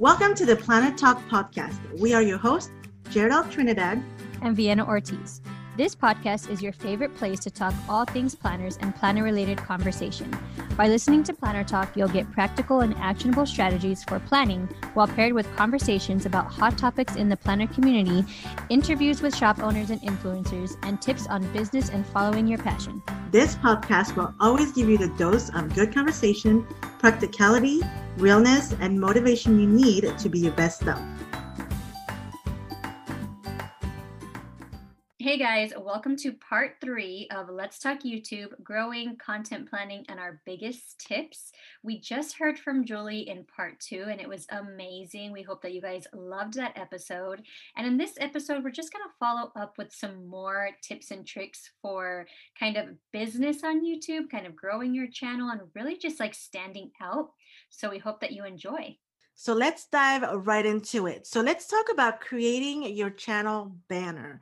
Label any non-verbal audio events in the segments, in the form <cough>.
Welcome to the Planner Talk podcast. We are your hosts, Gerald Trinidad and Vienna Ortiz. This podcast is your favorite place to talk all things planners and planner related conversation. By listening to Planner Talk, you'll get practical and actionable strategies for planning while paired with conversations about hot topics in the planner community, interviews with shop owners and influencers, and tips on business and following your passion. This podcast will always give you the dose of good conversation, practicality, realness, and motivation you need to be your best self. Hey guys, welcome to part three of Let's Talk YouTube Growing Content Planning and Our Biggest Tips. We just heard from Julie in part two, and it was amazing. We hope that you guys loved that episode. And in this episode, we're just going to follow up with some more tips and tricks for kind of business on YouTube, kind of growing your channel, and really just like standing out. So we hope that you enjoy. So let's dive right into it. So let's talk about creating your channel banner.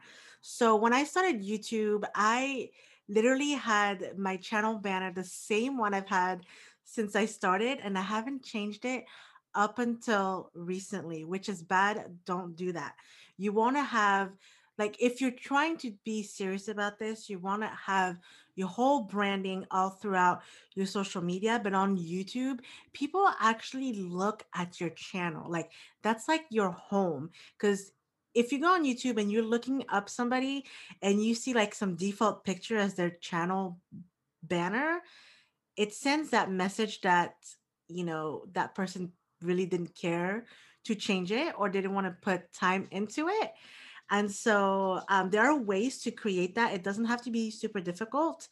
So when I started YouTube, I literally had my channel banner, the same one I've had since I started, and I haven't changed it up until recently, which is bad. Don't do that. You want to have, like, if you're trying to be serious about this, you want to have your whole branding all throughout your social media, but on YouTube, people actually look at your channel. Like, that's like your home. Because if you go on YouTube and you're looking up somebody and you see like some default picture as their channel banner, it sends that message that, you know, that person really didn't care to change it or didn't want to put time into it. And so um, there are ways to create that. It doesn't have to be super difficult.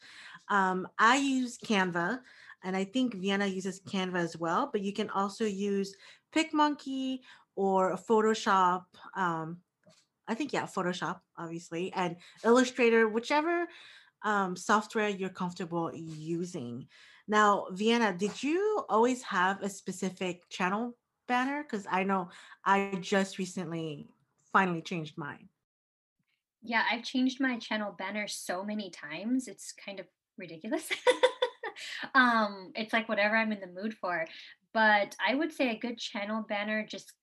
Um, I use Canva, and I think Vienna uses Canva as well, but you can also use PicMonkey or Photoshop. Um, I think yeah, Photoshop, obviously, and Illustrator, whichever um, software you're comfortable using. Now, Vienna, did you always have a specific channel banner? Because I know I just recently finally changed mine. Yeah, I've changed my channel banner so many times. It's kind of ridiculous. <laughs> um, it's like whatever I'm in the mood for. But I would say a good channel banner just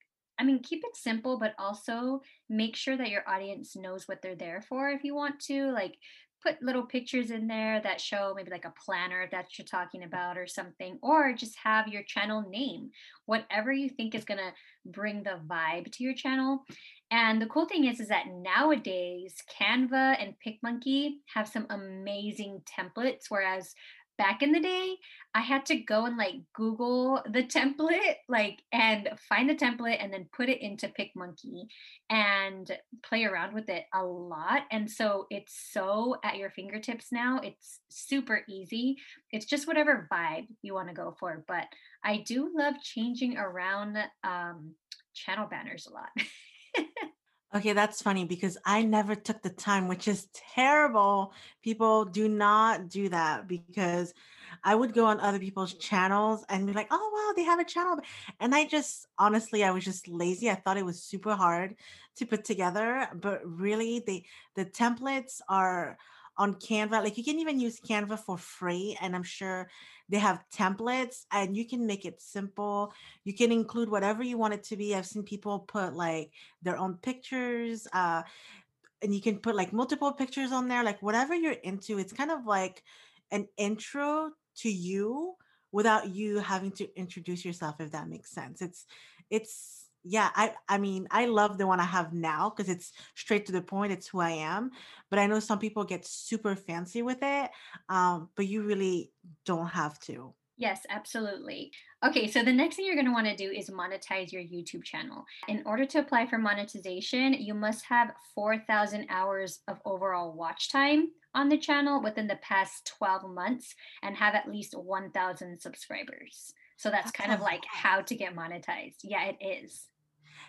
I mean, keep it simple, but also make sure that your audience knows what they're there for if you want to. Like, put little pictures in there that show maybe like a planner that you're talking about or something, or just have your channel name, whatever you think is to bring the vibe to your channel. And the cool thing is, is that nowadays Canva and PicMonkey have some amazing templates, whereas back in the day, I had to go and like Google the template, like, and find the template and then put it into PicMonkey and play around with it a lot. And so it's so at your fingertips now. It's super easy. It's just whatever vibe you want to go for. But I do love changing around um, channel banners a lot. <laughs> Okay, that's funny because I never took the time, which is terrible. People do not do that because I would go on other people's channels and be like, oh, wow, they have a channel. And I just, honestly, I was just lazy. I thought it was super hard to put together, but really, they, the templates are on Canva. Like you can even use Canva for free. And I'm sure they have templates and you can make it simple. You can include whatever you want it to be. I've seen people put like their own pictures. Uh, and you can put like multiple pictures on there, like whatever you're into. It's kind of like an intro to you without you having to introduce yourself, if that makes sense. It's it's yeah i i mean i love the one i have now because it's straight to the point it's who i am but i know some people get super fancy with it um, but you really don't have to. Yes, absolutely. Okay, so the next thing you're going to want to do is monetize your YouTube channel. In order to apply for monetization, you must have 4,000 hours of overall watch time on the channel within the past 12 months and have at least 1000 subscribers. So that's, that's kind of like how to get monetized. Yeah it is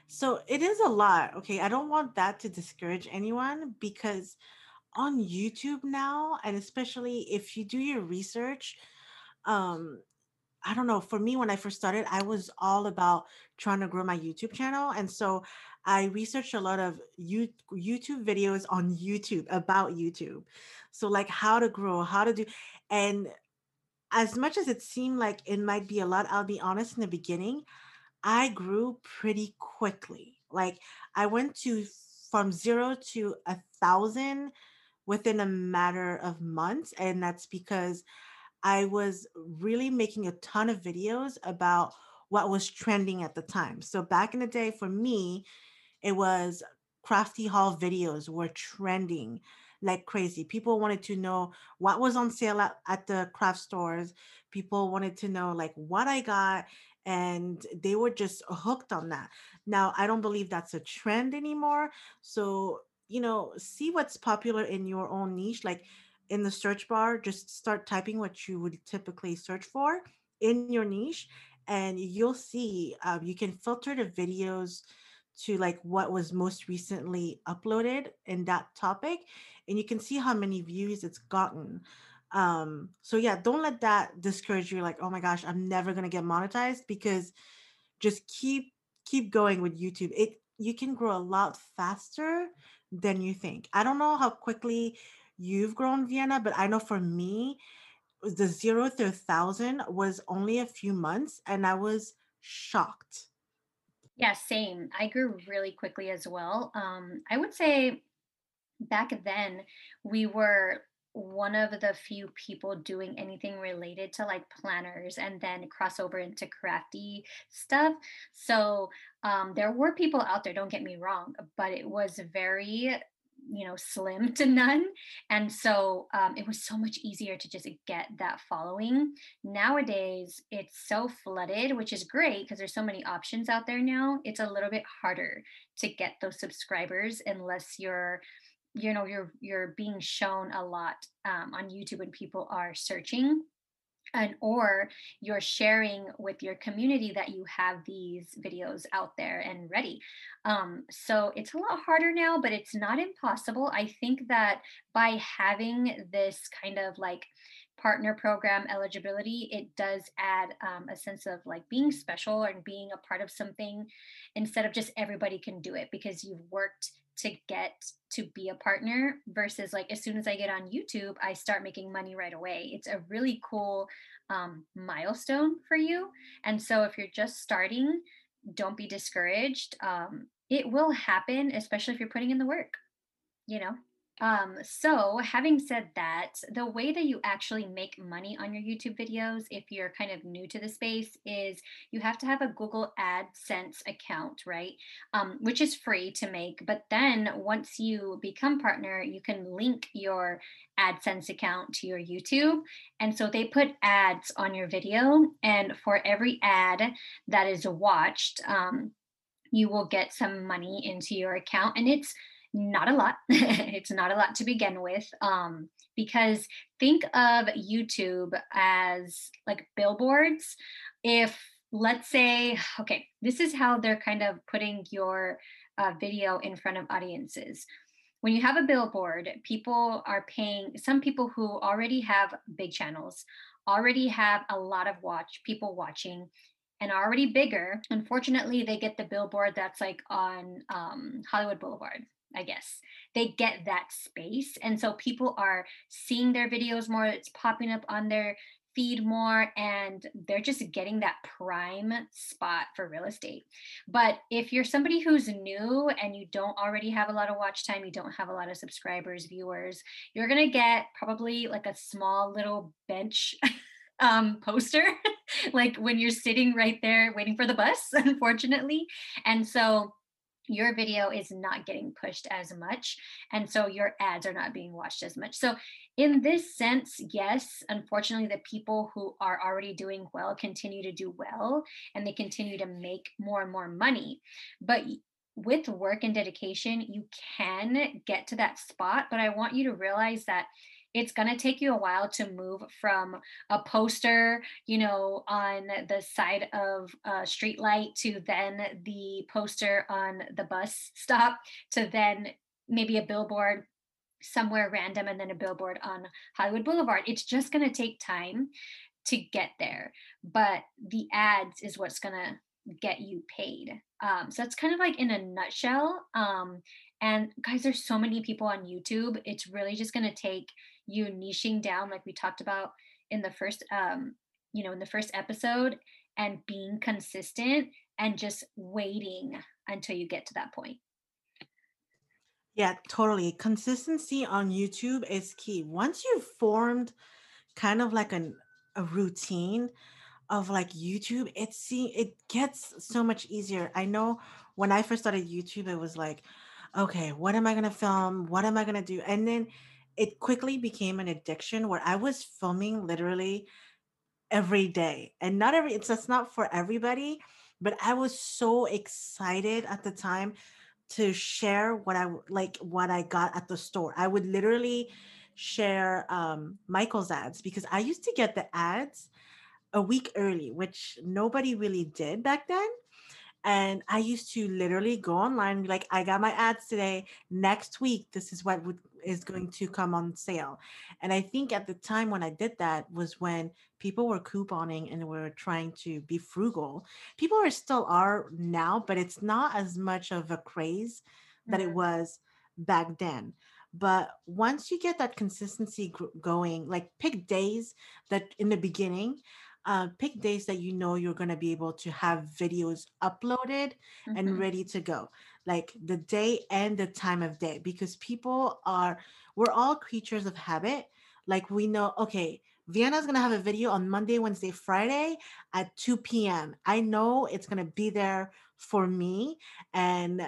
so it is a lot okay i don't want that to discourage anyone because on youtube now and especially if you do your research um I don't know, for me, when I first started, I was all about trying to grow my YouTube channel. And so I researched a lot of YouTube videos on YouTube about YouTube. So, like how to grow, how to do. And as much as it seemed like it might be a lot, I'll be honest, in the beginning, I grew pretty quickly. Like I went to from zero to a thousand within a matter of months. And that's because I was really making a ton of videos about what was trending at the time. So back in the day, for me, it was crafty haul videos were trending like crazy. People wanted to know what was on sale at, at the craft stores. People wanted to know like what I got and they were just hooked on that. Now, I don't believe that's a trend anymore. So, you know, see what's popular in your own niche. Like in the search bar, just start typing what you would typically search for in your niche, and you'll see um, you can filter the videos to like what was most recently uploaded in that topic, and you can see how many views it's gotten. Um, so yeah, don't let that discourage you. Like, oh my gosh, I'm never gonna get monetized because just keep keep going with YouTube. It you can grow a lot faster than you think. I don't know how quickly you've grown Vienna, but I know for me, the zero to a thousand was only a few months, and I was shocked. Yeah, same. I grew really quickly as well. Um, I would say back then we were one of the few people doing anything related to like planners and then crossover into crafty stuff. So um, there were people out there, don't get me wrong, but it was very you know slim to none. And so um, it was so much easier to just get that following. Nowadays it's so flooded which is great because there's so many options out there now. It's a little bit harder to get those subscribers unless you're you know you're you're being shown a lot um, on youtube when people are searching and or you're sharing with your community that you have these videos out there and ready. Um, so it's a lot harder now but it's not impossible. I think that by having this kind of like partner program eligibility it does add um, a sense of like being special and being a part of something instead of just everybody can do it because you've worked to get to be a partner versus like as soon as I get on YouTube, I start making money right away. It's a really cool um, milestone for you. And so if you're just starting, don't be discouraged. Um, it will happen, especially if you're putting in the work, you know? Um, so having said that, the way that you actually make money on your YouTube videos, if you're kind of new to the space, is you have to have a Google AdSense account, right? Um, which is free to make. But then once you become partner, you can link your AdSense account to your YouTube. And so they put ads on your video. And for every ad that is watched, um, you will get some money into your account. And it's not a lot. <laughs> it's not a lot to begin with. Um, because think of YouTube as like billboards. If let's say, <sighs> okay, this is how they're kind of putting your uh, video in front of audiences. When you have a billboard, people are paying, some people who already have big channels, already have a lot of watch people watching and already bigger unfortunately they get the billboard that's like on um, hollywood boulevard I guess. They get that space. And so people are seeing their videos more, it's popping up on their feed more, and they're just getting that prime spot for real estate. But if you're somebody who's new and you don't already have a lot of watch time, you don't have a lot of subscribers, viewers, you're going to get probably like a small little bench. <laughs> um, poster, <laughs> like when you're sitting right there waiting for the bus, <laughs> unfortunately. And so your video is not getting pushed as much and so your ads are not being watched as much. So in this sense yes unfortunately the people who are already doing well continue to do well and they continue to make more and more money. But with work and dedication, you can get to that spot, but I want you to realize that it's going to take you a while to move from a poster, you know, on the side of a street light to then the poster on the bus <laughs> stop to then maybe a billboard somewhere random and then a billboard on Hollywood Boulevard. It's just going to take time to get there, but the ads is what's going to get you paid. Um, so that's kind of like in a nutshell. Um, and guys, there's so many people on YouTube. It's really just going to take you niching down like we talked about in the first um you know in the first episode and being consistent and just waiting until you get to that point. Yeah totally. Consistency on youtube is key. Once you've formed kind of like an a routine of like youtube it see it gets so much easier. I know when i first started youtube it was like okay what am i going to film? What am i going to do? And then it quickly became an addiction where I was filming literally every day. And not every it's that's not for everybody, but I was so excited at the time to share what I like what I got at the store. I would literally share um Michael's ads because I used to get the ads a week early, which nobody really did back then. And I used to literally go online be like, I got my ads today. Next week, this is what would, is going to come on sale. And I think at the time when I did that was when people were couponing and were trying to be frugal. People are still are now, but it's not as much of a craze that mm-hmm. it was back then. But once you get that consistency going, like pick days that in the beginning, uh, pick days that you know you're going to be able to have videos uploaded mm-hmm. and ready to go like the day and the time of day because people are we're all creatures of habit like we know okay vienna's going to have a video on monday wednesday friday at 2 p.m i know it's going to be there for me and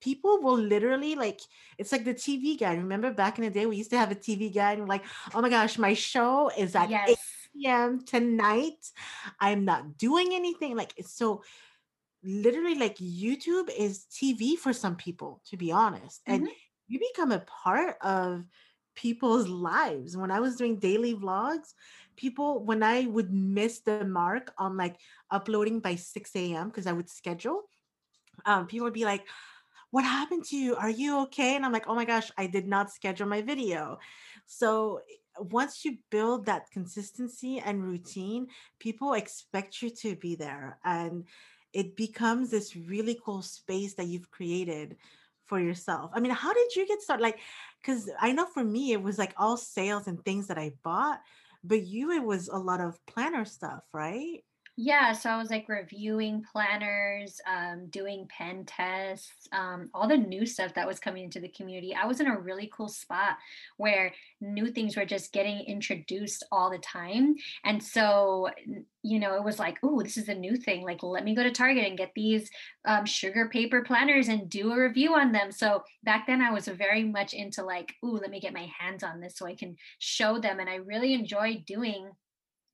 people will literally like it's like the TV guide. Remember back in the day we used to have a TV guide and like, oh my gosh, my show is at yes p.m. tonight. I'm not doing anything. Like it's so literally like YouTube is TV for some people, to be honest. Mm-hmm. And you become a part of people's lives. When I was doing daily vlogs, people, when I would miss the mark on like uploading by 6 a.m., because I would schedule, um, people would be like, what happened to you? Are you okay? And I'm like, oh my gosh, I did not schedule my video. So once you build that consistency and routine, people expect you to be there. And it becomes this really cool space that you've created for yourself. I mean, how did you get started? Like, because I know for me, it was like all sales and things that I bought, but you, it was a lot of planner stuff, right? Yeah, so I was like reviewing planners, um, doing pen tests, um, all the new stuff that was coming into the community. I was in a really cool spot where new things were just getting introduced all the time. And so, you know, it was like, oh, this is a new thing. Like, let me go to Target and get these um, sugar paper planners and do a review on them. So back then I was very much into like, oh, let me get my hands on this so I can show them. And I really enjoyed doing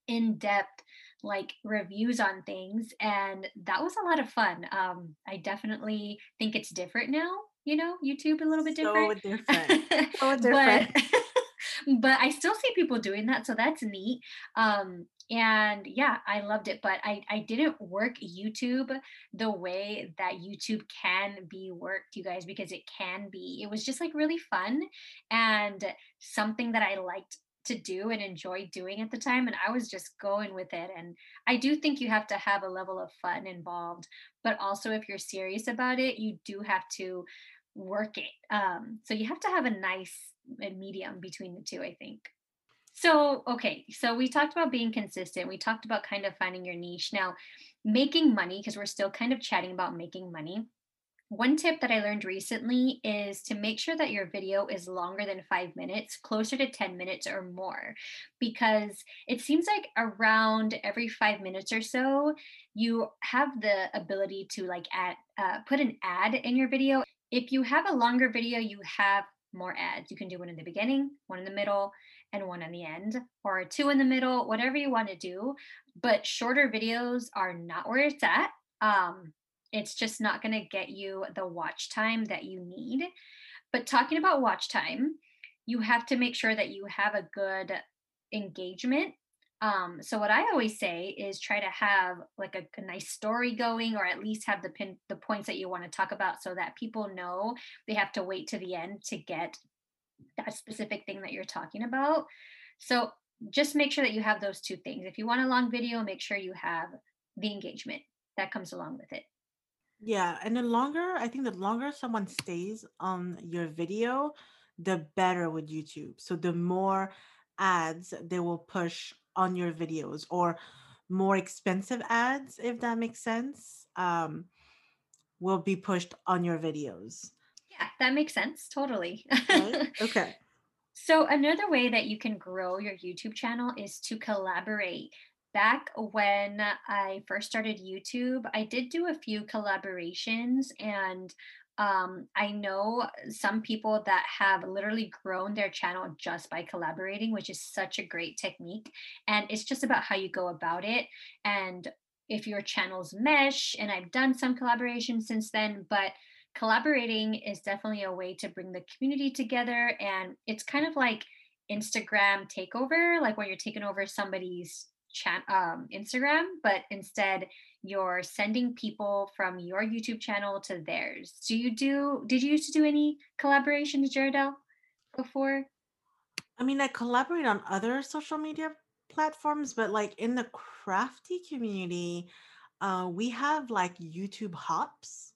in depth like reviews on things and that was a lot of fun um i definitely think it's different now you know youtube a little bit different so <laughs> different, so different. but, <laughs> but i still see people doing that so that's neat um and yeah i loved it but i i didn't work youtube the way that youtube can be worked you guys because it can be it was just like really fun and something that i liked to do and enjoy doing at the time and i was just going with it and i do think you have to have a level of fun involved but also if you're serious about it you do have to work it um, so you have to have a nice medium between the two i think. So okay so we talked about being consistent we talked about kind of finding your niche. Now making money because we're still kind of chatting about making money one tip that I learned recently is to make sure that your video is longer than five minutes, closer to 10 minutes or more, because it seems like around every five minutes or so, you have the ability to like add, uh, put an ad in your video. If you have a longer video, you have more ads. You can do one in the beginning, one in the middle, and one in the end, or two in the middle, whatever you want to do. But shorter videos are not where it's at. Um, it's just not going to get you the watch time that you need. But talking about watch time, you have to make sure that you have a good engagement um, so what I always say is try to have like a, a, nice story going, or at least have the pin the points that you want to talk about, so that people know they have to wait to the end to get that specific thing that you're talking about. So just make sure that you have those two things. If you want a long video, make sure you have the engagement that comes along with it. Yeah, and the longer I think the longer someone stays on your video, the better with YouTube. So the more ads they will push on your videos or more expensive ads if that makes sense um, will be pushed on your videos yeah that makes sense totally right? <laughs> okay so another way that you can grow your youtube channel is to collaborate back when I first started YouTube, I did do a few collaborations and um, I know some people that have literally grown their channel just by collaborating, which is such a great technique. And it's just about how you go about it. And if your channels mesh, and I've done some collaboration since then, but collaborating is definitely a way to bring the community together. And it's kind of like Instagram takeover, like when you're taking over somebody's chat um, Instagram, but instead you're sending people from your YouTube channel to theirs. Do you do did you used to do any collaborations, Jaredel, before? I mean, I collaborate on other social media platforms, but like in the crafty community, uh, we have like YouTube hops.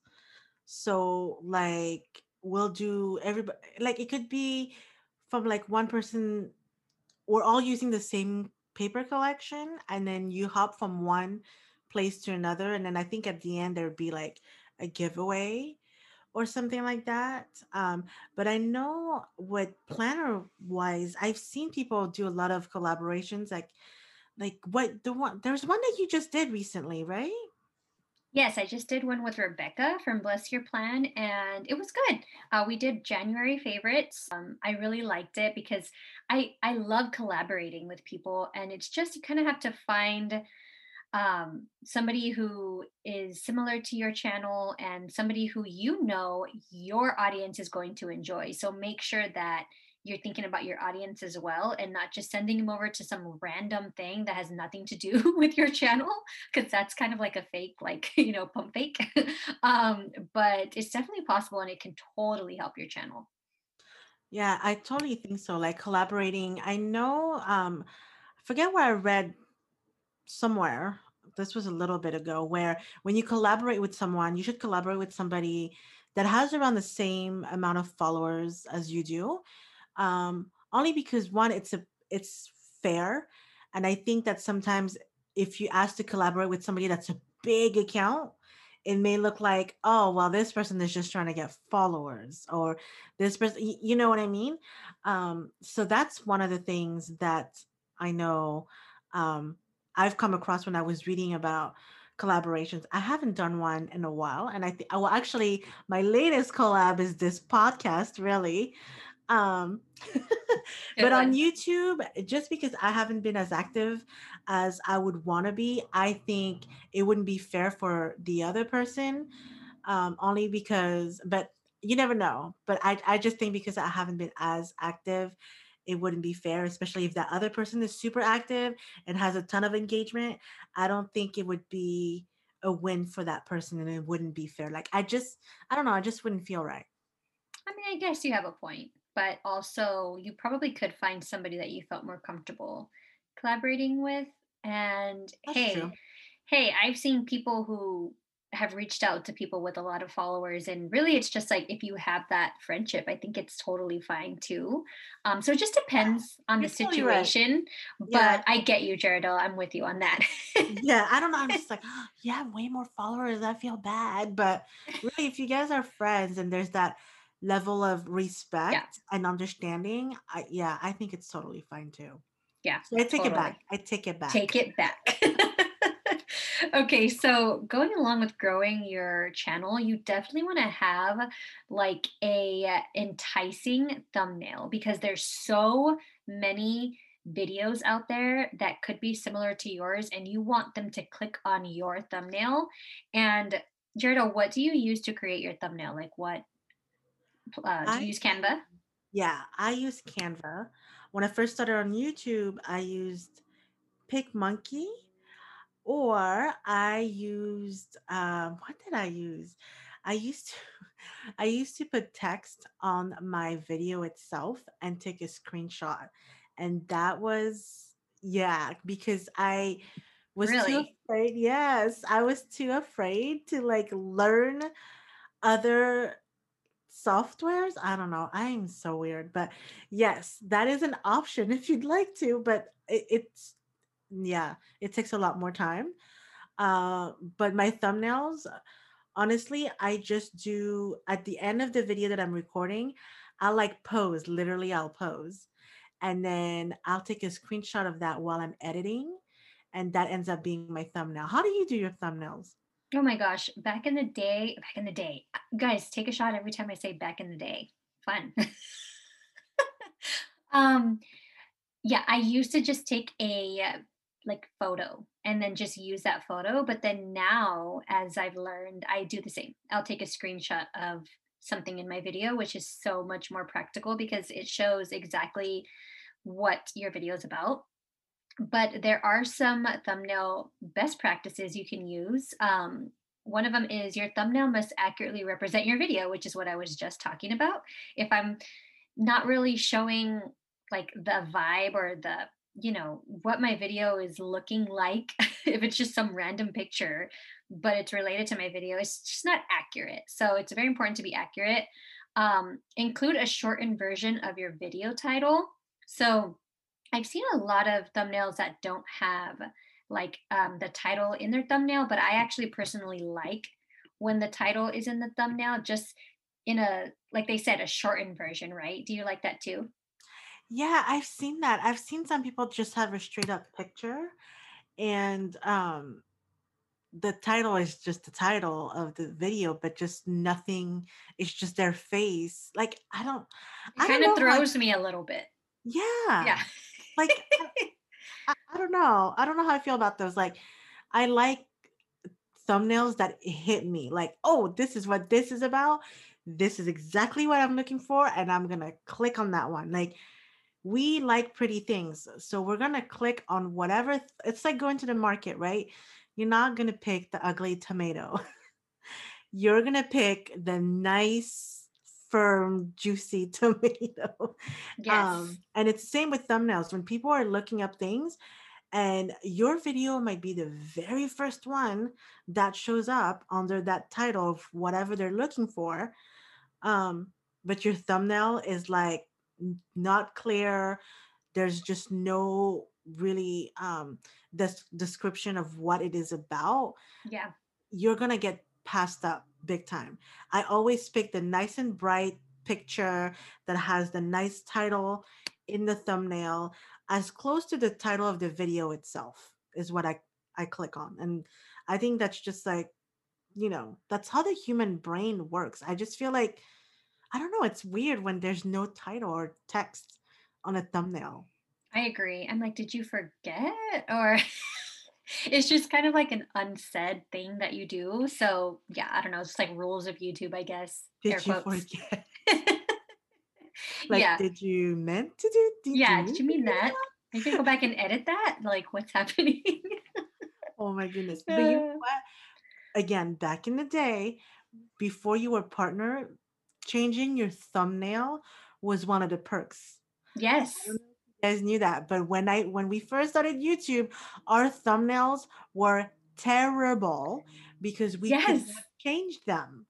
So like we'll do everybody like it could be from like one person we're all using the same paper collection and then you hop from one place to another and then i think at the end there'd be like a giveaway or something like that um, but i know what planner wise i've seen people do a lot of collaborations like like what the one there's one that you just did recently right Yes, I just did one with Rebecca from Bless Your Plan, and it was good. Uh, we did January favorites. Um, I really liked it because I I love collaborating with people, and it's just you kind of have to find um, somebody who is similar to your channel and somebody who you know your audience is going to enjoy. So make sure that you're thinking about your audience as well and not just sending them over to some random thing that has nothing to do <laughs> with your channel because that's kind of like a fake like <laughs> you know pump fake. <laughs> Um, but it's definitely possible and it can totally help your channel. Yeah i totally think so like collaborating. I know um I forget where i read somewhere this was a little bit ago where when you collaborate with someone you should collaborate with somebody that has around the same amount of followers as you do um, only because one, it's a it's fair, and I think that sometimes if you ask to collaborate with somebody that's a big account, it may look like, oh, well, this person is just trying to get followers, or this person, you know what I mean? Um, so that's one of the things that I know um, I've come across when I was reading about collaborations. I haven't done one in a while, and I think, well, actually, my latest collab is this podcast, really. Um, <laughs> but on YouTube, just because I haven't been as active as I would want to be, I think it wouldn't be fair for the other person. Um, only because, but you never know. But I, I just think because I haven't been as active, it wouldn't be fair, especially if that other person is super active and has a ton of engagement. I don't think it would be a win for that person and it wouldn't be fair. Like, I just, I don't know, I just wouldn't feel right. I mean, I guess you have a point but also you probably could find somebody that you felt more comfortable collaborating with. And That's hey, true. hey, I've seen people who have reached out to people with a lot of followers and really it's just like if you have that friendship i think it's totally fine too um, so it just depends on the situation right. yeah. but i get you jaredel i'm with you on that yeah i don't know i'm just like <laughs> oh, you have way more followers i feel bad but really if you guys are friends and there's that level of respect yeah. and understanding, I, yeah, I think it's totally fine too. Yeah. So I take totally. it back. I take it back. Take it back. <laughs> okay, so going along with growing your channel, you definitely want to have like a enticing thumbnail because there's so many videos out there that could be similar to yours and you want them to click on your thumbnail and Gerda, what do you use to create your thumbnail? Like what? Uh, do I you use Canva? yeah, I use Canva. When I first started on YouTube, I used PicMonkey or I used um what did I use? I used to <laughs> I used to put text on my video itself and take a screenshot. And that was yeah, because I was too afraid. Yes, I was too afraid to like learn other softwares. I don't know. I am so weird, but yes, that is an option <laughs> if you'd like to, but it, it's yeah, it takes a lot more time. Uh, but my thumbnails, honestly, I just do at the end of the video that I'm recording, I'll like pose, literally, I'll pose. And then I'll take a screenshot of that while I'm editing. And that ends up being my thumbnail. How do you do your thumbnails? Oh my gosh, back in the day, back in the day. Guys, take a shot every time I say back in the day. Fun. <laughs> um, yeah, I used to just take a like photo and then just use that photo, but then now as I've learned, I do the same. I'll take a screenshot of something in my video, which is so much more practical because it shows exactly what your video is about but there are some thumbnail best practices you can use. Um, one of them is your thumbnail must accurately represent your video, which is what I was just talking about. If I'm not really showing like the vibe or the you know what my video is looking like <laughs> if it's just some random picture but it's related to my video it's just not accurate so it's very important to be accurate um, include a shortened version of your video title so I've seen a lot of thumbnails that don't have like um, the title in their thumbnail, but I actually personally like when the title is in the thumbnail, just in a, like they said, a shortened version, right? Do you like that too? Yeah, I've seen that. I've seen some people just have a straight up picture and um the title is just the title of the video, but just nothing. It's just their face. Like I don't, It I kind of throws me a little bit. Yeah, Yeah. Like I, I don't know. I don't know how I feel about those. Like I like thumbnails that hit me. Like oh, this is what this is about. This is exactly what I'm looking for, and I'm gonna click on that one. Like we like pretty things, so we're gonna click on whatever. th- It's like going to the market, right? You're not gonna pick the ugly tomato. <laughs> you're gonna pick the nice firm juicy <laughs> tomato yes. um and it's the same with thumbnails when people are looking up things and your video might be the very first one that shows up under that title of whatever they're looking for um but your thumbnail is like not clear there's just no really um this description of what it is about Yeah. you're gonna get passed up big time. I always pick the nice and bright picture that has the nice title in the thumbnail, as close to the title of the video itself is what I I click on. And I think that's just like, you know, that's how the human brain works. I just feel like I don't know, it's weird when there's no title or text on a thumbnail. I agree. I'm like, did you forget? Or <laughs> it's just kind of like an unsaid thing that you do. So yeah, I don't know. It's just like rules of YouTube, I guess. Air Did you quotes. forget? <laughs> Like, yeah. did you meant to do? Did Yeah. mean Did you mean that? Are <laughs> you gonna go back and edit that? Like what's happening? Oh my goodness. <laughs> But you know what? Again, back in the day, before you were partner, changing your thumbnail was one of the perks. I yes. Guys knew that, but when I when we first started YouTube, our thumbnails were terrible because we Yes. not change them.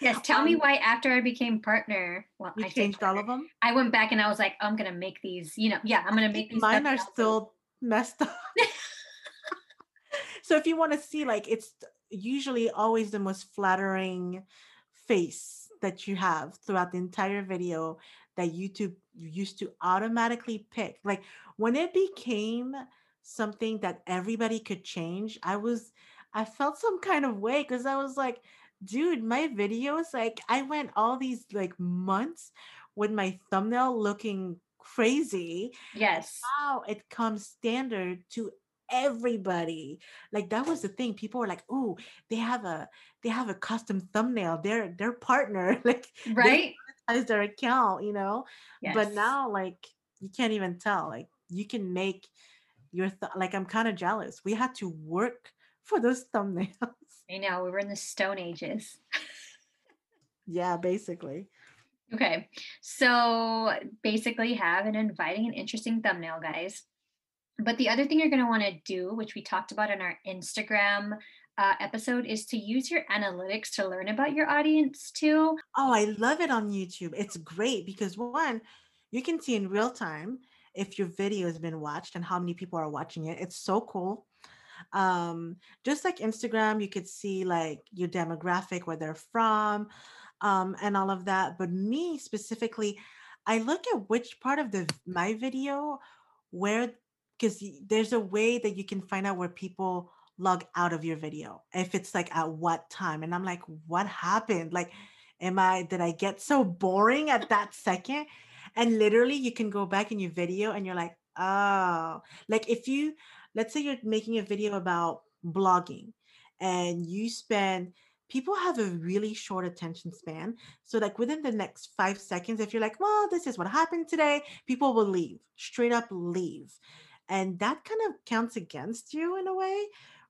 Yes. <laughs> Tell me Um, why after I became partner. Well, you I changed all of them. I went back and I was like, I'm gonna make these, you know, yeah, I'm gonna make these mine are still messed up. <laughs> So if you want to see, like, it's usually always the most flattering face that you have throughout the entire video that YouTube used to automatically pick. Like when it became something that everybody could change, I was, I felt some kind of way because I was like, dude, my videos, like, I went all these like months with my thumbnail looking crazy Yes. now it comes standard to everybody. Like that was the thing. People were like, "Oh, they have a they have a custom thumbnail. Their their partner <laughs> like right their account, you know." yes. But now like you can't even tell. Like you can make your th- like I'm kind of jealous. We had to work for those thumbnails. I know we were in the stone ages. yeah, basically. Okay. So basically have an inviting and interesting thumbnail, guys. But the other thing you're going to want to do, which we talked about in our Instagram uh, episode, is to use your analytics to learn about your audience too. Oh, I love it on YouTube. It's great because one, you can see in real time if your video has been watched and how many people are watching it. It's so cool. Um, just like Instagram, you could see like your demographic, where they're from, um, and all of that. But me specifically, I look at which part of the my video where because there's a way that you can find out where people log out of your video if it's like at what time and i'm like what happened? Like am i did i get so boring at that second? And literally you can go back in your video and you're like oh. Like if you let's say you're making a video about blogging and you spend people have a really short attention span so like within the next five seconds if you're like well this is what happened today people will leave straight up leave. And that kind of counts against you in a way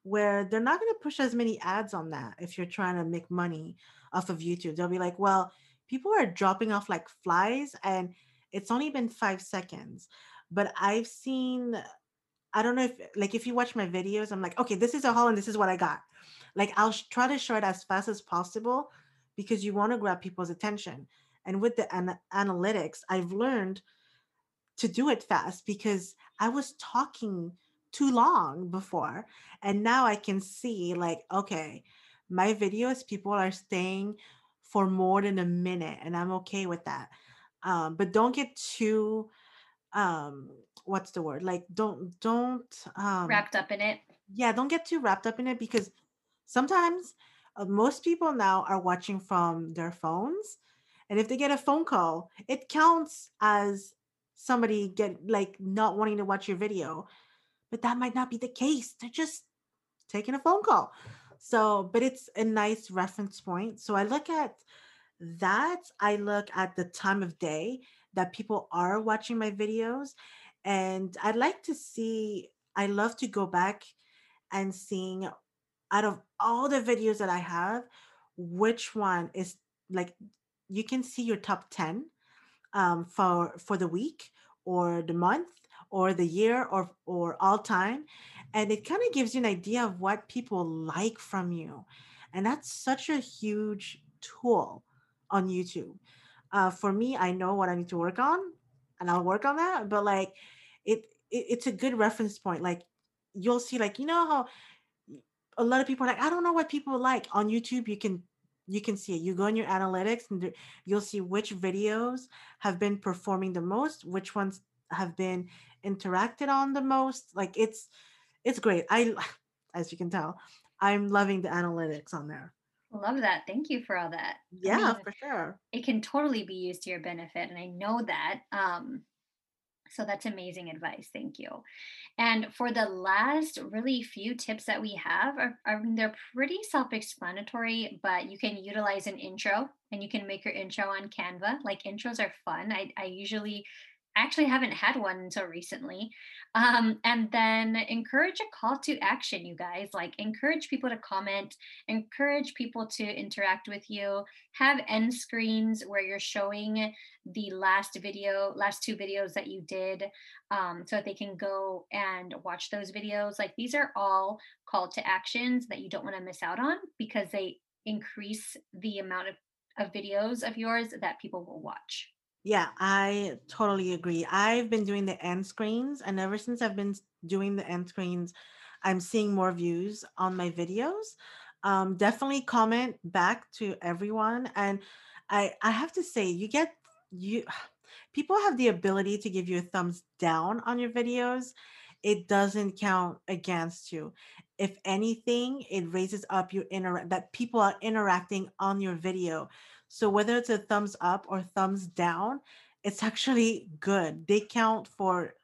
where they're not going to push as many ads on that if you're trying to make money off of YouTube. They'll be like, well, people are dropping off like flies and it's only been five seconds. But I've seen, I don't know if, like, if you watch my videos, I'm like, okay, this is a haul and this is what I got. Like, I'll try to show it as fast as possible because you want to grab people's attention. And with the an- analytics, I've learned to do it fast because I was talking too long before. And now I can see, like, okay, my videos, people are staying for more than a minute, and I'm okay with that. Um, but don't get too um what's the word like don't don't um wrapped up in it yeah don't get too wrapped up in it because sometimes uh, most people now are watching from their phones and if they get a phone call it counts as somebody get like not wanting to watch your video but that might not be the case. They're just taking a phone call. So, but it's a nice reference point. So I look at that. I look at the time of day that people are watching my videos. And I'd like to see, I love to go back and seeing out of all the videos that I have, which one is like you can see your top 10 um, for for the week or the month or the year or or all time and it kind of gives you an idea of what people like from you and that's such a huge tool on youtube. Uh, for me i know what i need to work on and i'll work on that but like it, it it's a good reference point like you'll see like you know how a lot of people are like i don't know what people like. On youtube you can you can see it. You go in your analytics and you'll see which videos have been performing the most which ones have been interacted on the most. Like it's it's great. I <sighs> as you can tell, I'm loving the analytics on there. Love that. Thank you for all that. Yeah, I mean, for sure. It can totally be used to your benefit. And I know that. Um, so that's amazing advice. Thank you. And for the last really few tips that we have, are, are they're pretty self-explanatory, but you can utilize an intro and you can make your intro on Canva. Like intros are fun. I, I usually actually haven't had one until recently. Um, and then encourage a call to action, you guys. Like encourage people to comment, encourage people to interact with you. Have end screens where you're showing the last video, last two videos that you did, um, so that they can go and watch those videos. Like these are all call to actions that you don't want to miss out on because they increase the amount of, of videos of yours that people will watch. Yeah, I totally agree. I've been doing the end screens, and ever since I've been doing the end screens, I'm seeing more views on my videos. Um, definitely comment back to everyone, and I I have to say, you get you <sighs> people have the ability to give you a thumbs down on your videos. It doesn't count against you. If anything, it raises up your inter that people are interacting on your video. So whether it's a thumbs up or thumbs down, it's actually good. They count for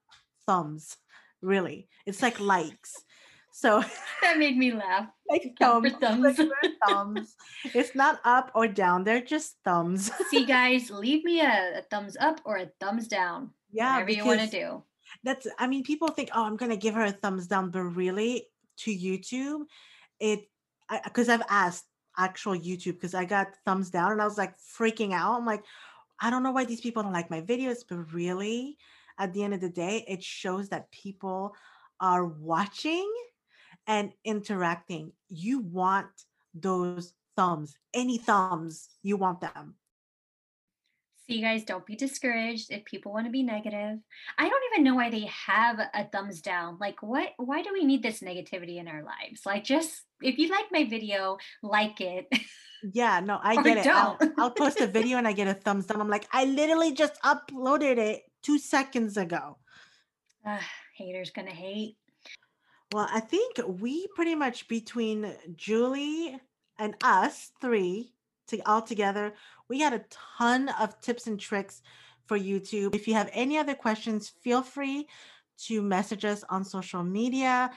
thumbs, really. It's like likes. So <laughs> that made me laugh. <laughs> like thumbs, for thumbs. like thumbs. <laughs> It's not up or down. They're just thumbs. See, guys, leave me a, a thumbs up or a thumbs down. Yeah, whatever you want to do. that's. I mean, people think, oh, I'm gonna give her a thumbs down, but really, to YouTube, it because I've asked actual YouTube because I got thumbs down and I was like freaking out. I'm like, I don't know why these people don't like my videos, but really, at the end of the day, it shows that people are watching and interacting. You want those thumbs, any thumbs, you want them. See, guys, don't be discouraged if people want to be negative. I don't even know why they have a thumbs down. Like, what? Why do we need this negativity in our lives? Like, just if you like my video, like it. Yeah, no, I <laughs> get it. I'll. I'll post a video and I get a thumbs down. I'm like, I literally just uploaded it two seconds ago. Ugh, haters gonna hate. Well, I think we pretty much between Julie and us three to all together, we got a ton of tips and tricks for YouTube. If you have any other questions, feel free to message us on social media.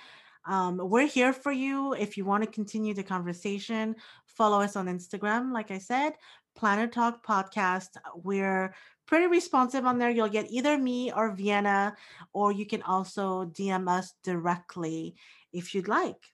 Um, we're here for you. If you want to continue the conversation, follow us on Instagram. Like I said, Planner Talk Podcast. We're pretty responsive on there. You'll get either me or Vienna, or you can also DM us directly if you'd like.